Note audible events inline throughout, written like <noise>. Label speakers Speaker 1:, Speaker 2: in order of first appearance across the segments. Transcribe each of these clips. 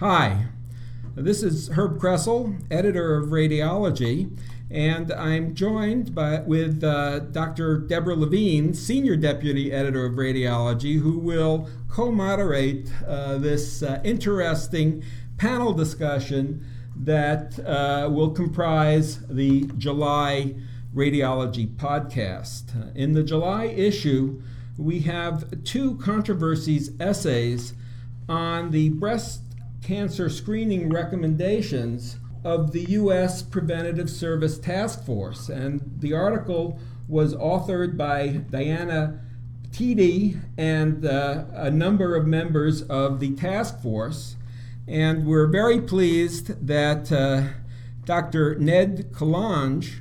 Speaker 1: Hi, this is Herb Kressel, editor of Radiology, and I'm joined by, with uh, Dr. Deborah Levine, senior deputy editor of Radiology, who will co moderate uh, this uh, interesting panel discussion that uh, will comprise the July Radiology podcast. In the July issue, we have two controversies essays on the breast cancer screening recommendations of the U.S. Preventative Service Task Force. And the article was authored by Diana Petitti and uh, a number of members of the task force. And we're very pleased that uh, Dr. Ned Calonge,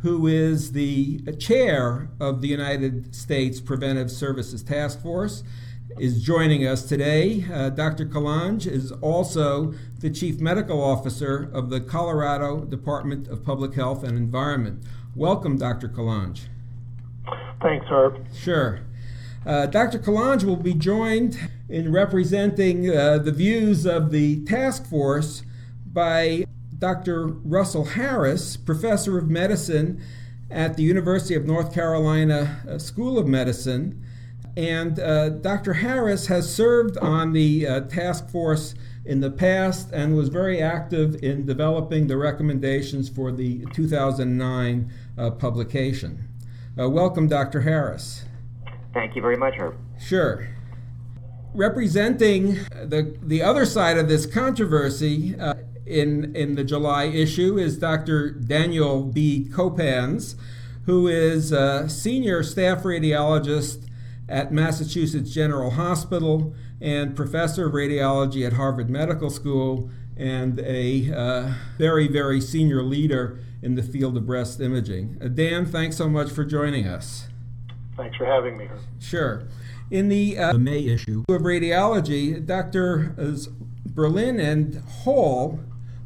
Speaker 1: who is the chair of the United States Preventive Services Task Force, is joining us today. Uh, Dr. Calonge is also the Chief Medical Officer of the Colorado Department of Public Health and Environment. Welcome, Dr. Calonge.
Speaker 2: Thanks, Herb.
Speaker 1: Sure. Uh, Dr. Calonge will be joined in representing uh, the views of the task force by Dr. Russell Harris, professor of medicine at the University of North Carolina uh, School of Medicine. And uh, Dr. Harris has served on the uh, task force in the past and was very active in developing the recommendations for the 2009 uh, publication. Uh, welcome, Dr. Harris.
Speaker 3: Thank you very much, Herb.
Speaker 1: Sure. Representing the, the other side of this controversy uh, in, in the July issue is Dr. Daniel B. Kopans, who is a senior staff radiologist at Massachusetts General Hospital and professor of radiology at Harvard Medical School and a uh, very, very senior leader in the field of breast imaging. Uh, Dan, thanks so much for joining us.
Speaker 2: Thanks for having me.
Speaker 1: Sure. In the, uh, May issue of radiology, Dr. Berlin and Hall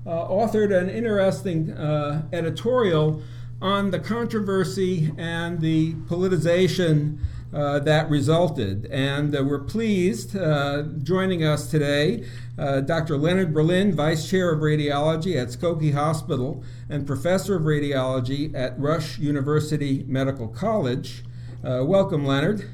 Speaker 1: uh, authored an interesting uh, editorial on the controversy and the politicization uh, that resulted. And uh, we're pleased uh, joining us today uh, Dr. Leonard Berlin, Vice Chair of Radiology at Skokie Hospital and Professor of Radiology at Rush University Medical College. Uh, welcome, Leonard.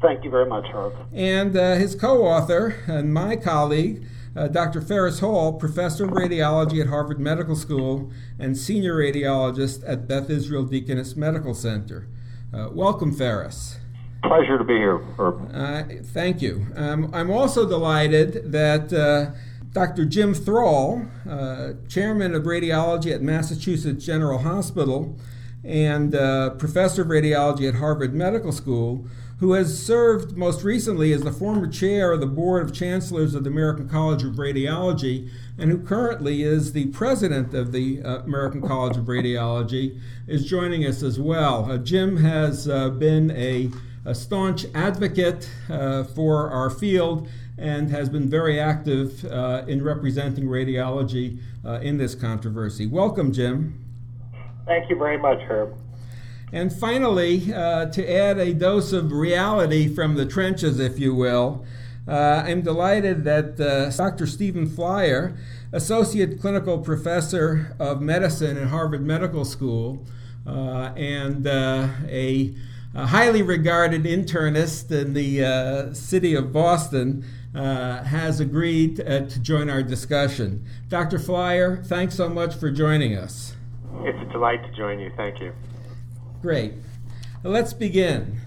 Speaker 2: Thank you very much, Herb.
Speaker 1: And uh, his co author and my colleague, Dr. Ferris Hall, Professor of Radiology at Harvard Medical School and Senior Radiologist at Beth Israel Deaconess Medical Center. welcome, Ferris.
Speaker 4: Pleasure to be here.
Speaker 1: Uh, thank you. Um, I'm also delighted that uh, Dr. Jim Thrall, uh, chairman of radiology at Massachusetts General Hospital and uh, professor of radiology at Harvard Medical School, who has served most recently as the former chair of the Board of Chancellors of the American College of Radiology, and who currently is the president of the uh, American College of Radiology, is joining us as well. Uh, Jim has been a a staunch advocate uh, for our field and has been very active uh, in representing radiology uh, in this controversy. Welcome, Jim.
Speaker 2: Thank you very much, Herb.
Speaker 1: And finally, uh, to add a dose of reality from the trenches, if you will, uh, I'm delighted that uh, Dr. Stephen Flyer, Associate Clinical Professor of Medicine at Harvard Medical School, and a a highly regarded internist in the uh, city of Boston, uh, has agreed uh, to join our discussion. Dr. Flyer, thanks so much for joining us.
Speaker 4: It's a delight to join you. Thank you.
Speaker 1: Great. Let's begin.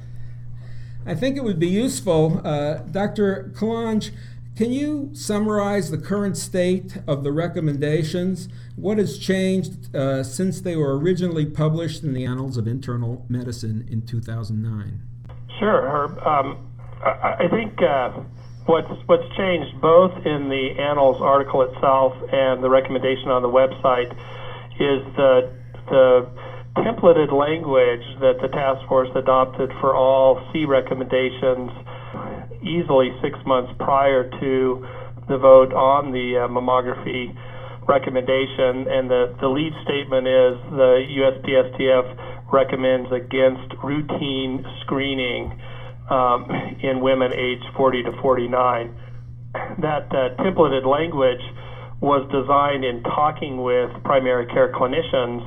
Speaker 1: I think it would be useful, uh, Dr. Calonge, can you summarize the current state of the recommendations? What has changed uh, since they were originally published in the Annals of Internal Medicine in 2009?
Speaker 2: Sure, Herb. Um, I, I, think uh, what's what's changed both in the Annals article itself and the recommendation on the website is the the templated language that the task force adopted for all C recommendations easily six months prior to the vote on the uh, mammography recommendation. And the, the lead statement is the USPSTF recommends against routine screening um, in women aged 40 to 49. that uh, templated language was designed in talking with primary care clinicians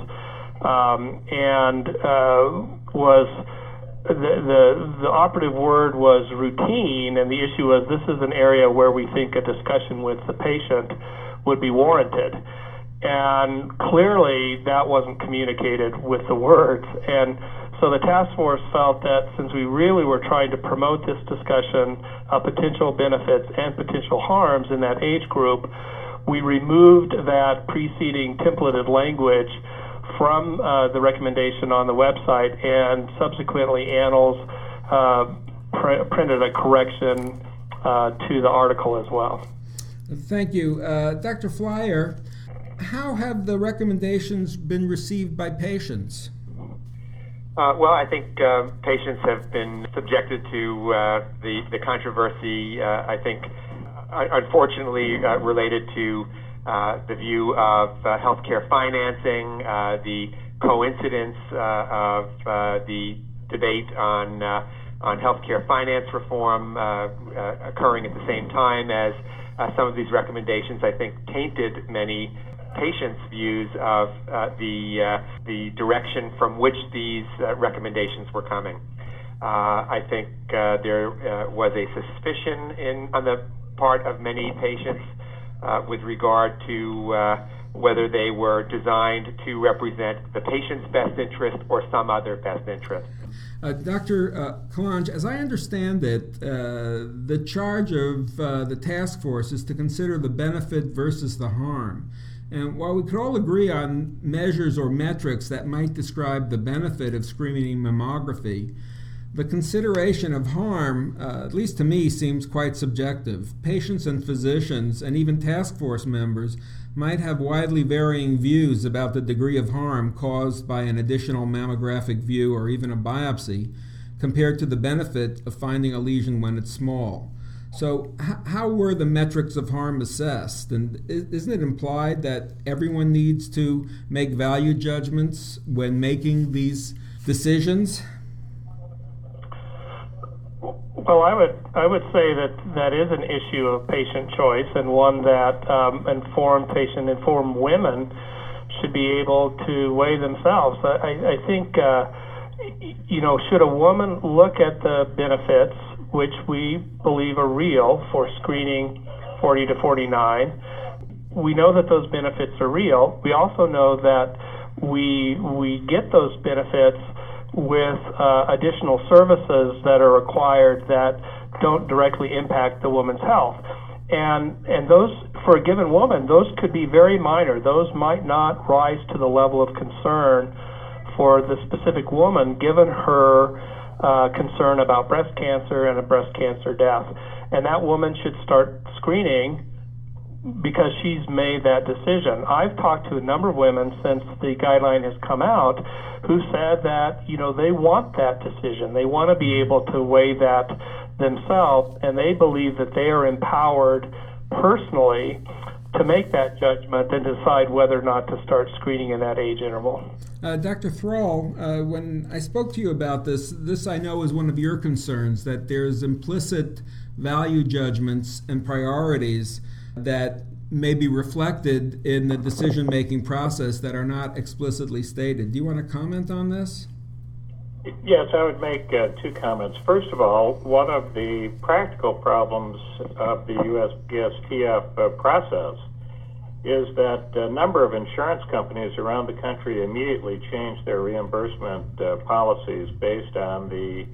Speaker 2: um, and uh, was the, the the operative word was routine, and the issue was this is an area where we think a discussion with the patient would be warranted. And clearly, that wasn't communicated with the words. And so the task force felt that since we really were trying to promote this discussion of potential benefits and potential harms in that age group, we removed that preceding templated language from uh, the recommendation on the website, and subsequently, Annals uh, pr- printed a correction uh, to the article as well.
Speaker 1: Thank you. Uh, Dr. Flyer, how have the recommendations been received by patients?
Speaker 4: Uh, well, I think uh, patients have been subjected to uh, the the controversy. Uh, I think, uh, unfortunately, uh, related to the view of healthcare financing, the coincidence of the debate on on healthcare finance reform occurring at the same time as some of these recommendations. I think tainted many patients' views of uh, the uh, the direction from which these uh, recommendations were coming. Uh, I think uh, there uh, was a suspicion in on the part of many patients with regard to whether they were designed to represent the patient's best interest or some other best interest.
Speaker 1: Uh, Dr. Uh, Calonge, as I understand it, uh, the charge of the task force is to consider the benefit versus the harm. And while we could all agree on measures or metrics that might describe the benefit of screening mammography, the consideration of harm, uh, at least to me, seems quite subjective. Patients and physicians, and even task force members, might have widely varying views about the degree of harm caused by an additional mammographic view or even a biopsy, compared to the benefit of finding a lesion when it's small. So, how were the metrics of harm assessed? And isn't it implied that everyone needs to make value judgments when making these decisions?
Speaker 2: Well, I would I would say that that is an issue of patient choice and one that um, informed patient informed women should be able to weigh themselves. I, I think uh, you know should a woman look at the benefits which we believe are real for screening 40 to 49. We know that those benefits are real. We also know that we we get those benefits with uh, additional services that are required that don't directly impact the woman's health. And and those for a given woman, those could be very minor. Those might not rise to the level of concern for the specific woman given her uh, concern about breast cancer and a breast cancer death. And that woman should start screening because she's made that decision. I've talked to a number of women since the guideline has come out who said that, you know, they want that decision. They want to be able to weigh that themselves and they believe that they are empowered personally to make that judgment and decide whether or not to start screening in that age interval.
Speaker 1: Uh, Dr. Thrall, uh, when I spoke to you about this, this I know is one of your concerns that there's implicit value judgments and priorities that may be reflected in the decision making process that are not explicitly stated. Do you want to comment on this?
Speaker 5: Yes, I would make uh, two comments. First of all, one of the practical problems of the USPSTF uh, process is that a number of insurance companies around the country immediately changed their reimbursement uh, policies based on the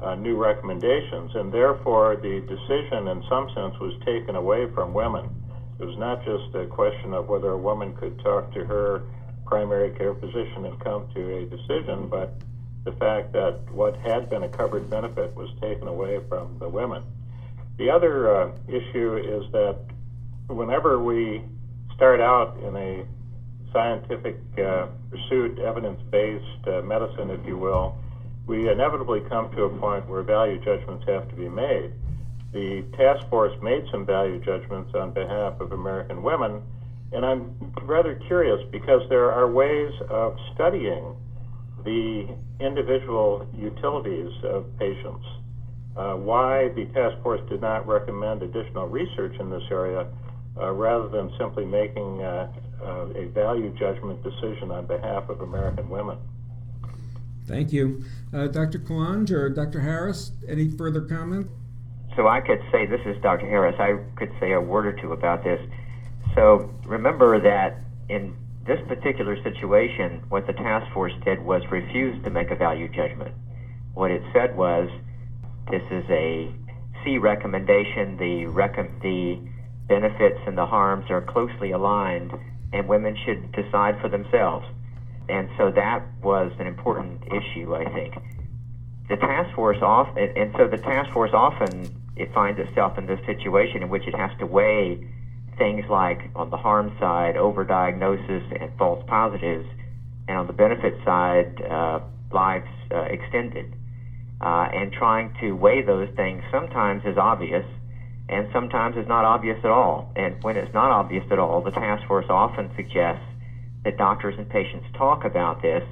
Speaker 5: uh, new recommendations, and therefore the decision, in some sense, was taken away from women. It was not just a question of whether a woman could talk to her primary care physician and come to a decision, but the fact that what had been a covered benefit was taken away from the women. The other uh, issue is that whenever we start out in a scientific uh, pursuit, evidence based uh, medicine, if you will, we inevitably come to a point where value judgments have to be made. The task force made some value judgments on behalf of American women, and I'm rather curious because there are ways of studying the individual utilities of patients. uh, why the task force did not recommend additional research in this area uh, rather than simply making uh, uh, a value judgment decision on behalf of American women.
Speaker 1: Thank you. Uh, Dr. Calonge or Dr. Harris, any further comment?
Speaker 3: So I could say, this is Dr. Harris, I could say a word or two about this. So remember that in this particular situation, what the task force did was refuse to make a value judgment. What it said was, this is a C recommendation, the, rec- the benefits and the harms are closely aligned, and women should decide for themselves. And so that was an important issue, I think. The task force off, and, and so the task force often it finds itself in this situation in which it has to weigh things like on the harm side, overdiagnosis and false positives, and on the benefit side, uh, lives uh, extended. Uh, and trying to weigh those things sometimes is obvious, and sometimes is not obvious at all. And when it's not obvious at all, the task force often suggests that doctors and patients talk about this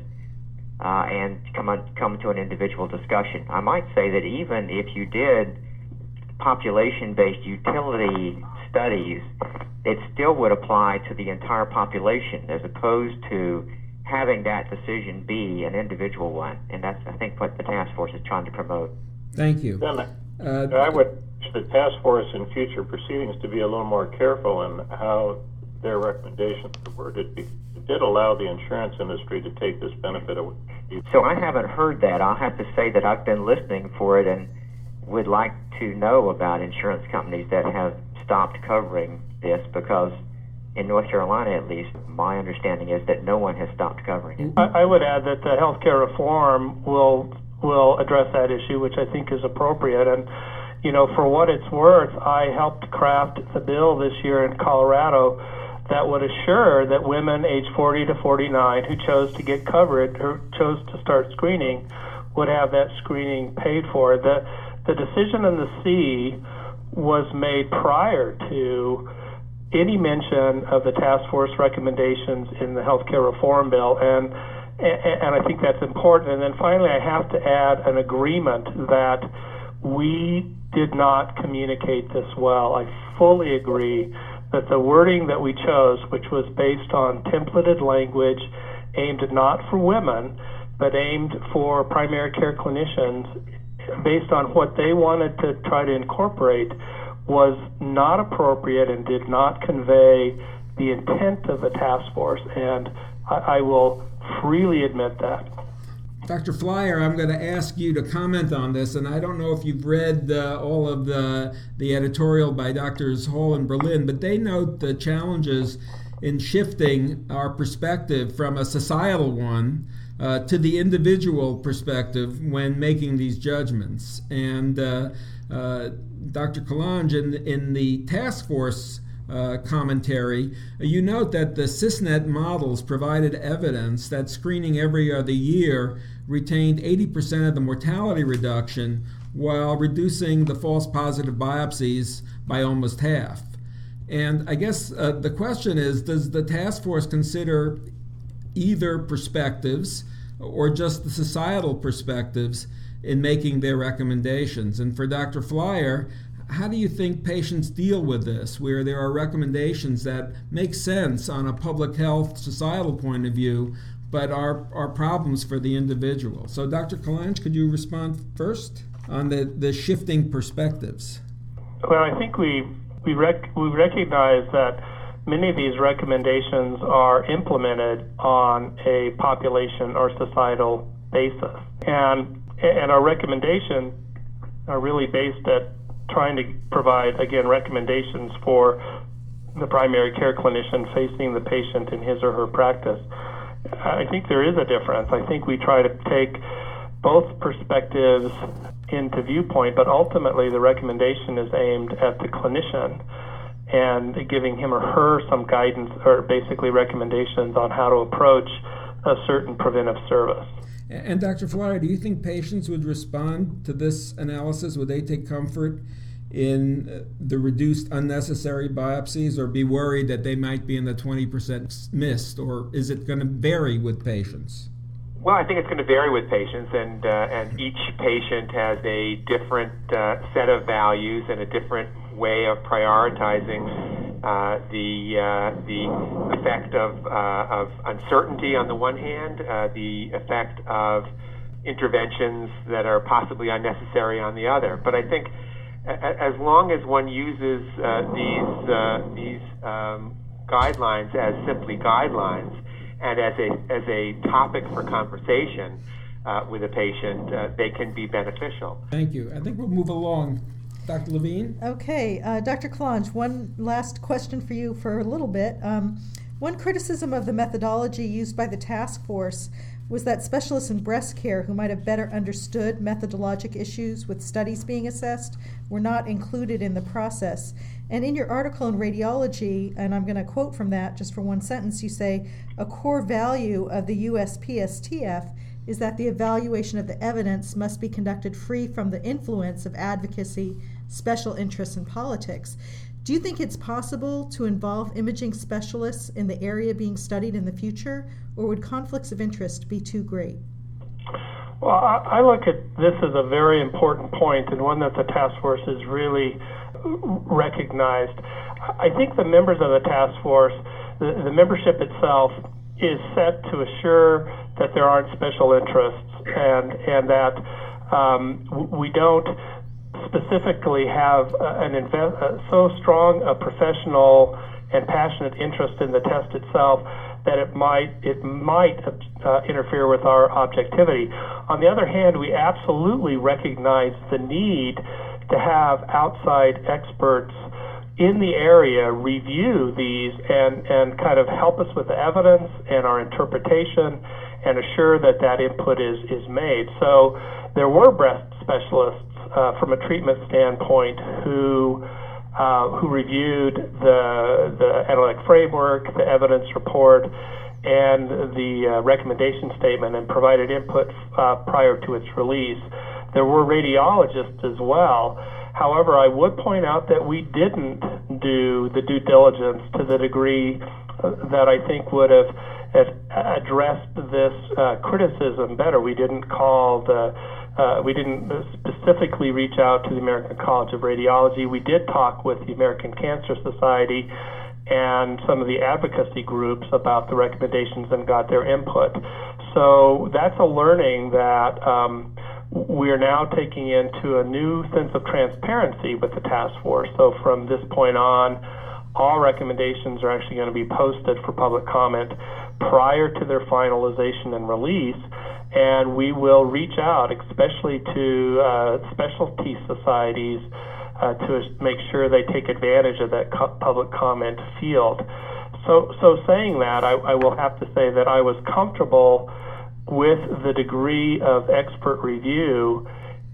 Speaker 3: uh, and come on, come to an individual discussion. I might say that even if you did population-based utility studies, it still would apply to the entire population as opposed to having that decision be an individual one. And that's, I think, what the task force is trying to promote.
Speaker 1: Thank you.
Speaker 5: Then uh, I would urge the task force in future proceedings to be a little more careful in how their recommendations were worded. It did allow the insurance industry to take this benefit away.
Speaker 3: So I haven't heard that. I'll have to say that I've been listening for it and would like to know about insurance companies that have stopped covering this because in North Carolina, at least, my understanding is that no one has stopped covering it.
Speaker 2: I, I would add that the healthcare reform will will address that issue, which I think is appropriate. And you know, for what it's worth, I helped craft the bill this year in Colorado that would assure that women age 40 to 49 who chose to get coverage or chose to start screening would have that screening paid for. The the decision in the C was made prior to any mention of the task force recommendations in the healthcare reform bill and and I think that's important. And then finally, I have to add an agreement that we did not communicate this well. I fully agree that the wording that we chose, which was based on templated language aimed not for women, but aimed for primary care clinicians, based on what they wanted to try to incorporate, was not appropriate and did not convey the intent of the task force. And I, I will freely admit that.
Speaker 1: Dr. Flyer, I'm going to ask you to comment on this, and I don't know if you've read all of the, the editorial by Drs. Hall and Berlin, but they note the challenges in shifting our perspective from a societal one uh, to the individual perspective when making these judgments. And uh, uh Dr. Calonge, in, in the task force uh, commentary, you note that the CISNET models provided evidence that screening every other year retained 80% of the mortality reduction while reducing the false positive biopsies by almost half. And I guess uh, the question is Does the task force consider either perspectives or just the societal perspectives in making their recommendations? And for Dr. Flier, how do you think patients deal with this, where there are recommendations that make sense on a public health societal point of view, but are, are problems for the individual. So, Dr. Calonge, could you respond first on the, the shifting perspectives?
Speaker 2: Well, I think we we, rec- we recognize that many of these recommendations are implemented on a population or societal basis, and and our recommendations are really based at trying to provide again recommendations for the primary care clinician facing the patient in his or her practice. I think there is a difference. I think we try to take both perspectives into viewpoint, but ultimately the recommendation is aimed at the clinician and giving him or her some guidance or basically recommendations on how to approach a certain preventive service.
Speaker 1: And Dr. Flier, do you think patients would respond to this analysis? Would they take comfort in the reduced unnecessary biopsies or be worried that they might be in the 20% missed, or is it going to vary with patients?
Speaker 4: Well, I think it's going to vary with patients, and uh, and each patient has a different uh, set of values and a different way of prioritizing uh, the uh, the effect of uh, of uncertainty on the one hand, uh, the effect of interventions that are possibly unnecessary on the other. But I think as long as one uses these these um, guidelines as simply guidelines and as a as a topic for conversation uh, with a patient, uh, they can be beneficial.
Speaker 1: Thank you. I think we'll move along. Dr. Levine?
Speaker 6: Okay, uh, Dr. Calonge, one last question for you for a little bit. Um, one criticism of the methodology used by the task force was that specialists in breast care who might have better understood methodologic issues with studies being assessed were not included in the process. And in your article in Radiology, and I'm going to quote from that just for one sentence, you say a core value of the USPSTF is that the evaluation of the evidence must be conducted free from the influence of advocacy, special interests, and politics. Do you think it's possible to involve imaging specialists in the area being studied in the future, or would conflicts of interest be too great?
Speaker 2: Well, I, look at this as a very important point and one that the task force has really recognized. I think the members of the task force, the, the membership itself, is set to assure that there aren't special interests and and that um, we don't specifically have an so strong a professional and passionate interest in the test itself that it might it might uh, interfere with our objectivity. On the other hand, we absolutely recognize the need to have outside experts in the area review these and, and kind of help us with the evidence and our interpretation and assure that that input is, is made. So there were breast specialists uh, from a treatment standpoint who uh, who reviewed the the analytic framework, the evidence report, and the uh, recommendation statement, and provided input uh, prior to its release. There were radiologists as well. However, I would point out that we didn't do the due diligence to the degree uh, that I think would have, addressed this uh, criticism better. We didn't call the uh, we didn't specifically reach out to the American College of Radiology. We did talk with the American Cancer Society and some of the advocacy groups about the recommendations and got their input. So that's a learning that um, we are now taking into a new sense of transparency with the task force. So from this point on, all recommendations are actually going to be posted for public comment prior to their finalization and release and we will reach out, especially to uh, specialty societies, uh, to make sure they take advantage of that co- public comment field. So, so saying that, I, I will have to say that I was comfortable with the degree of expert review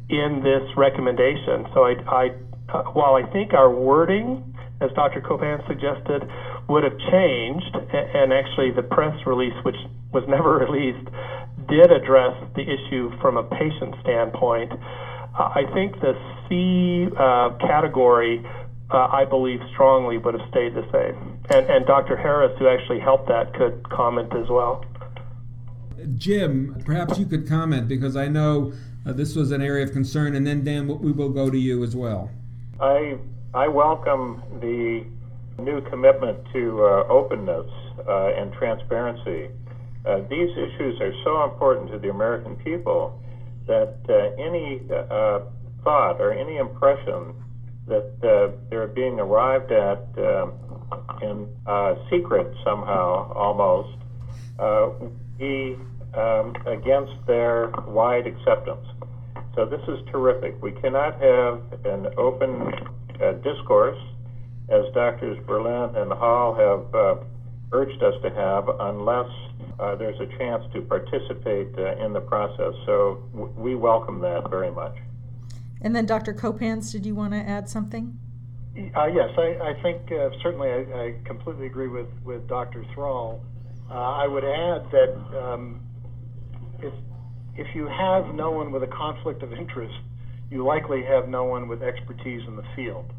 Speaker 2: in this recommendation. So, I, I uh, while I think our wording, as Dr. Copan suggested, would have changed, and actually the press release, which was never <laughs> released, did address the issue from a patient standpoint. I think the C uh, category, uh, I believe strongly, would have stayed the same. And, and Dr. Harris, who actually helped that, could comment as well.
Speaker 1: Jim, perhaps you could comment because I know uh, this was an area of concern, and then Dan, we will go to you as well.
Speaker 5: I I welcome the new commitment to uh, openness uh, and transparency uh, these issues are so important to the American people that uh, any uh, thought or any impression that uh, they're being arrived at in secret somehow almost be um, against their wide acceptance. So this is terrific. We cannot have an open discourse, as Doctors Berlin and Hall have urged us to have, unless uh, there's a chance to participate uh, in the process. So w- we welcome that very much.
Speaker 6: And then, Dr. Kopans, did you want to add something?
Speaker 7: Uh, yes, I, I think uh, certainly I, I, completely agree with, with Dr. Thrall. Uh, I would add that um, if, if you have no one with a conflict of interest, you likely have no one with expertise in the field.